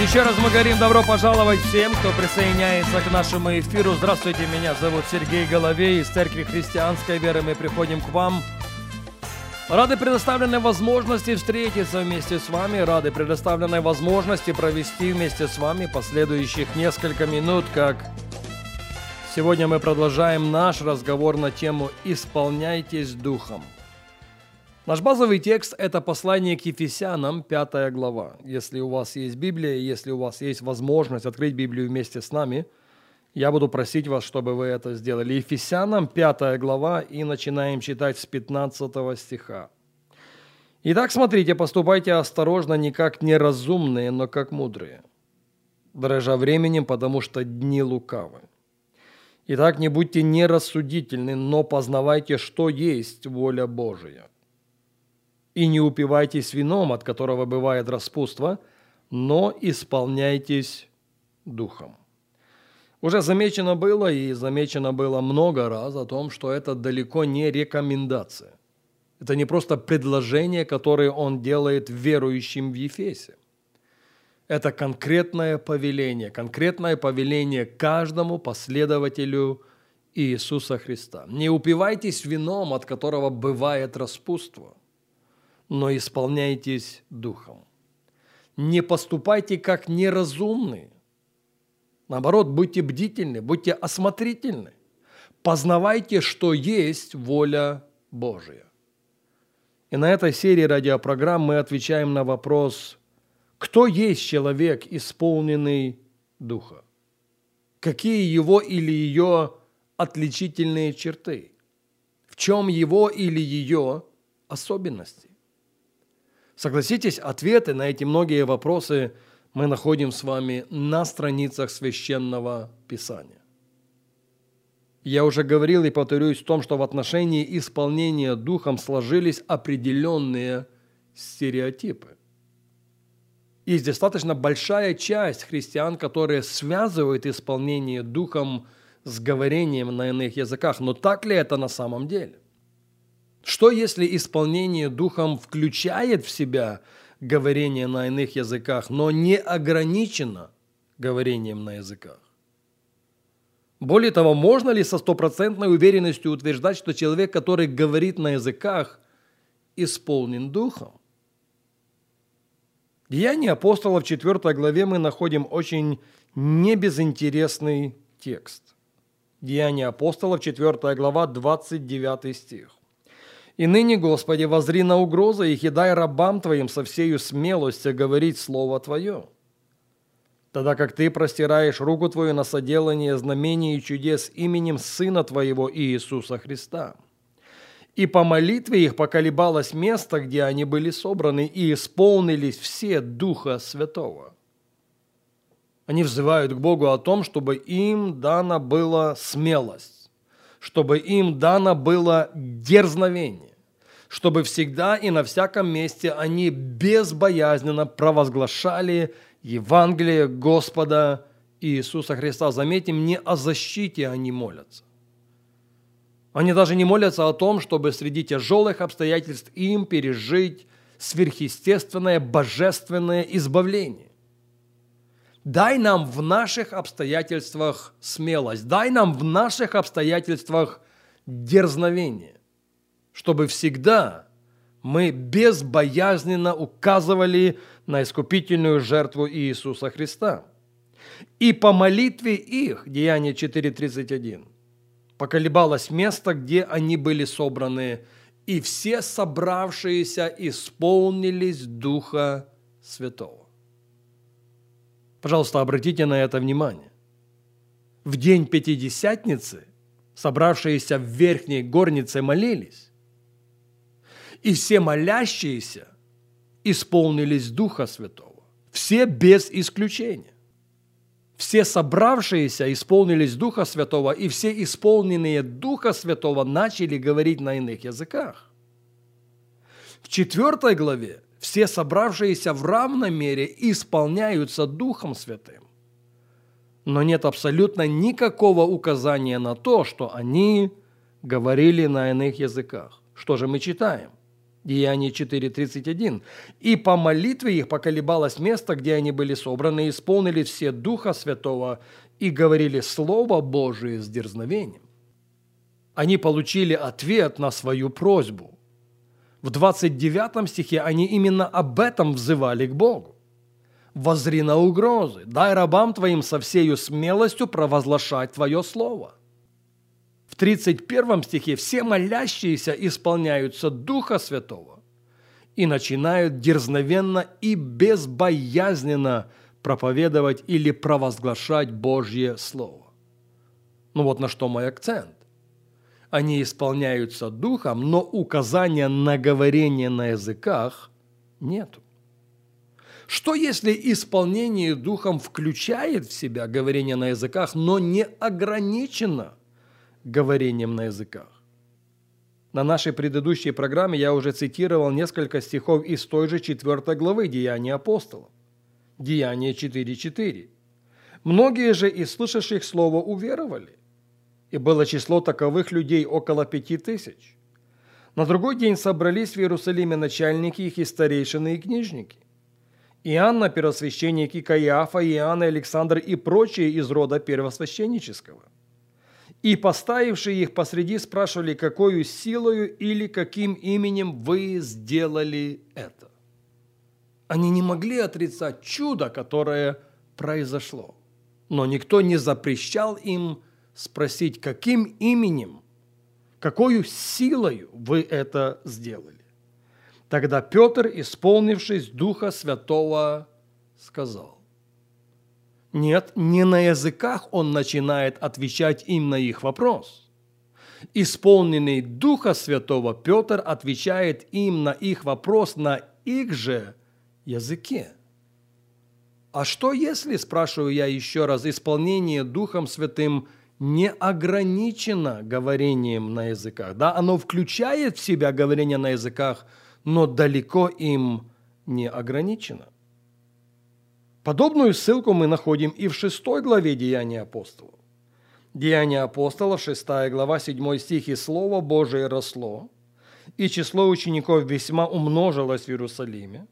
Еще раз мы говорим добро пожаловать всем, кто присоединяется к нашему эфиру. Здравствуйте, меня зовут Сергей Головей из Церкви Христианской Веры. Мы приходим к вам. Рады предоставленной возможности встретиться вместе с вами, рады предоставленной возможности провести вместе с вами последующих несколько минут, как сегодня мы продолжаем наш разговор на тему «Исполняйтесь Духом». Наш базовый текст – это послание к Ефесянам, 5 глава. Если у вас есть Библия, если у вас есть возможность открыть Библию вместе с нами, я буду просить вас, чтобы вы это сделали. Ефесянам, 5 глава, и начинаем читать с 15 стиха. Итак, смотрите, поступайте осторожно, не как неразумные, но как мудрые, дрожа временем, потому что дни лукавы. Итак, не будьте нерассудительны, но познавайте, что есть воля Божия – и не упивайтесь вином, от которого бывает распутство, но исполняйтесь духом. Уже замечено было и замечено было много раз о том, что это далеко не рекомендация. Это не просто предложение, которое он делает верующим в Ефесе. Это конкретное повеление, конкретное повеление каждому последователю Иисуса Христа. Не упивайтесь вином, от которого бывает распутство – но исполняйтесь духом. Не поступайте как неразумные. Наоборот, будьте бдительны, будьте осмотрительны. Познавайте, что есть воля Божия. И на этой серии радиопрограмм мы отвечаем на вопрос, кто есть человек, исполненный Духа? Какие его или ее отличительные черты? В чем его или ее особенности? Согласитесь, ответы на эти многие вопросы мы находим с вами на страницах священного писания. Я уже говорил и повторюсь в том, что в отношении исполнения духом сложились определенные стереотипы. Есть достаточно большая часть христиан, которые связывают исполнение духом с говорением на иных языках. Но так ли это на самом деле? Что если исполнение духом включает в себя говорение на иных языках, но не ограничено говорением на языках? Более того, можно ли со стопроцентной уверенностью утверждать, что человек, который говорит на языках, исполнен духом? В Деянии апостолов в 4 главе мы находим очень небезынтересный текст. Деяния апостолов, 4 глава, 29 стих. И ныне, Господи, возри на угрозы их и дай рабам Твоим со всею смелостью говорить Слово Твое. Тогда как Ты простираешь руку Твою на соделание знамений и чудес именем Сына Твоего Иисуса Христа. И по молитве их поколебалось место, где они были собраны, и исполнились все Духа Святого. Они взывают к Богу о том, чтобы им дана была смелость чтобы им дано было дерзновение, чтобы всегда и на всяком месте они безбоязненно провозглашали Евангелие Господа Иисуса Христа. Заметим, не о защите они молятся. Они даже не молятся о том, чтобы среди тяжелых обстоятельств им пережить сверхъестественное божественное избавление. Дай нам в наших обстоятельствах смелость, дай нам в наших обстоятельствах дерзновение, чтобы всегда мы безбоязненно указывали на искупительную жертву Иисуса Христа. И по молитве их, Деяние 4.31, поколебалось место, где они были собраны, и все собравшиеся исполнились Духа Святого. Пожалуйста, обратите на это внимание. В день Пятидесятницы собравшиеся в верхней горнице молились, и все молящиеся исполнились Духа Святого. Все без исключения. все собравшиеся исполнились Духа Святого, и все исполненные Духа Святого начали говорить на иных языках. В четвертой главе все собравшиеся в равной мере исполняются Духом Святым. Но нет абсолютно никакого указания на то, что они говорили на иных языках. Что же мы читаем? Деяние 4.31. «И по молитве их поколебалось место, где они были собраны, и исполнили все Духа Святого и говорили Слово Божие с дерзновением». Они получили ответ на свою просьбу. В 29 стихе они именно об этом взывали к Богу. «Возри на угрозы, дай рабам твоим со всею смелостью провозглашать твое слово». В 31 стихе все молящиеся исполняются Духа Святого и начинают дерзновенно и безбоязненно проповедовать или провозглашать Божье Слово. Ну вот на что мой акцент. Они исполняются Духом, но указания на говорение на языках нету. Что если исполнение Духом включает в себя говорение на языках, но не ограничено – говорением на языках. На нашей предыдущей программе я уже цитировал несколько стихов из той же 4 главы Деяния апостолов. Деяние 4.4. Многие же из слышащих слово уверовали, и было число таковых людей около пяти тысяч. На другой день собрались в Иерусалиме начальники их и старейшины и книжники. Иоанна, первосвященник, и Каиафа, и Иоанн, и Александр и прочие из рода первосвященнического – и поставившие их посреди спрашивали, какую силою или каким именем вы сделали это. Они не могли отрицать чудо, которое произошло. Но никто не запрещал им спросить, каким именем, какую силою вы это сделали. Тогда Петр, исполнившись Духа Святого, сказал, нет, не на языках он начинает отвечать им на их вопрос. Исполненный Духа Святого Петр отвечает им на их вопрос на их же языке. А что если, спрашиваю я еще раз, исполнение Духом Святым не ограничено говорением на языках? Да, оно включает в себя говорение на языках, но далеко им не ограничено. Подобную ссылку мы находим и в шестой главе Деяния апостолов. Деяния апостолов, 6 глава, 7 стих, «И Слово Божие росло, и число учеников весьма умножилось в Иерусалиме,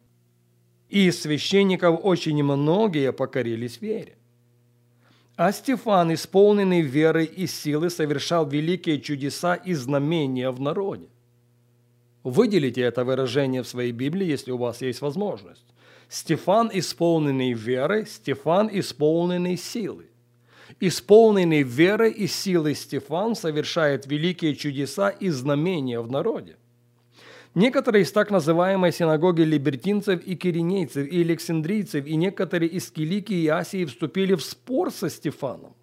и священников очень многие покорились вере. А Стефан, исполненный веры и силы, совершал великие чудеса и знамения в народе. Выделите это выражение в своей Библии, если у вас есть возможность. Стефан, исполненный веры, Стефан, исполненный силы. Исполненный веры и силы Стефан совершает великие чудеса и знамения в народе. Некоторые из так называемой синагоги либертинцев и киринейцев, и александрийцев, и некоторые из Киликии и Асии вступили в спор со Стефаном.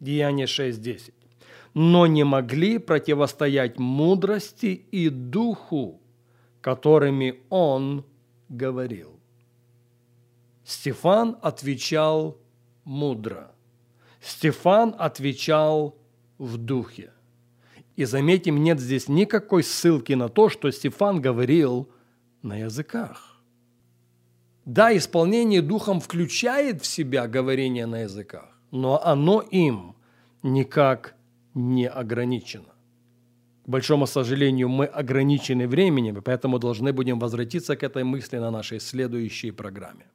Деяние 6.10. Но не могли противостоять мудрости и духу, которыми он говорил. Стефан отвечал мудро. Стефан отвечал в духе. И заметим, нет здесь никакой ссылки на то, что Стефан говорил на языках. Да, исполнение духом включает в себя говорение на языках, но оно им никак не ограничено. К большому сожалению, мы ограничены временем, поэтому должны будем возвратиться к этой мысли на нашей следующей программе.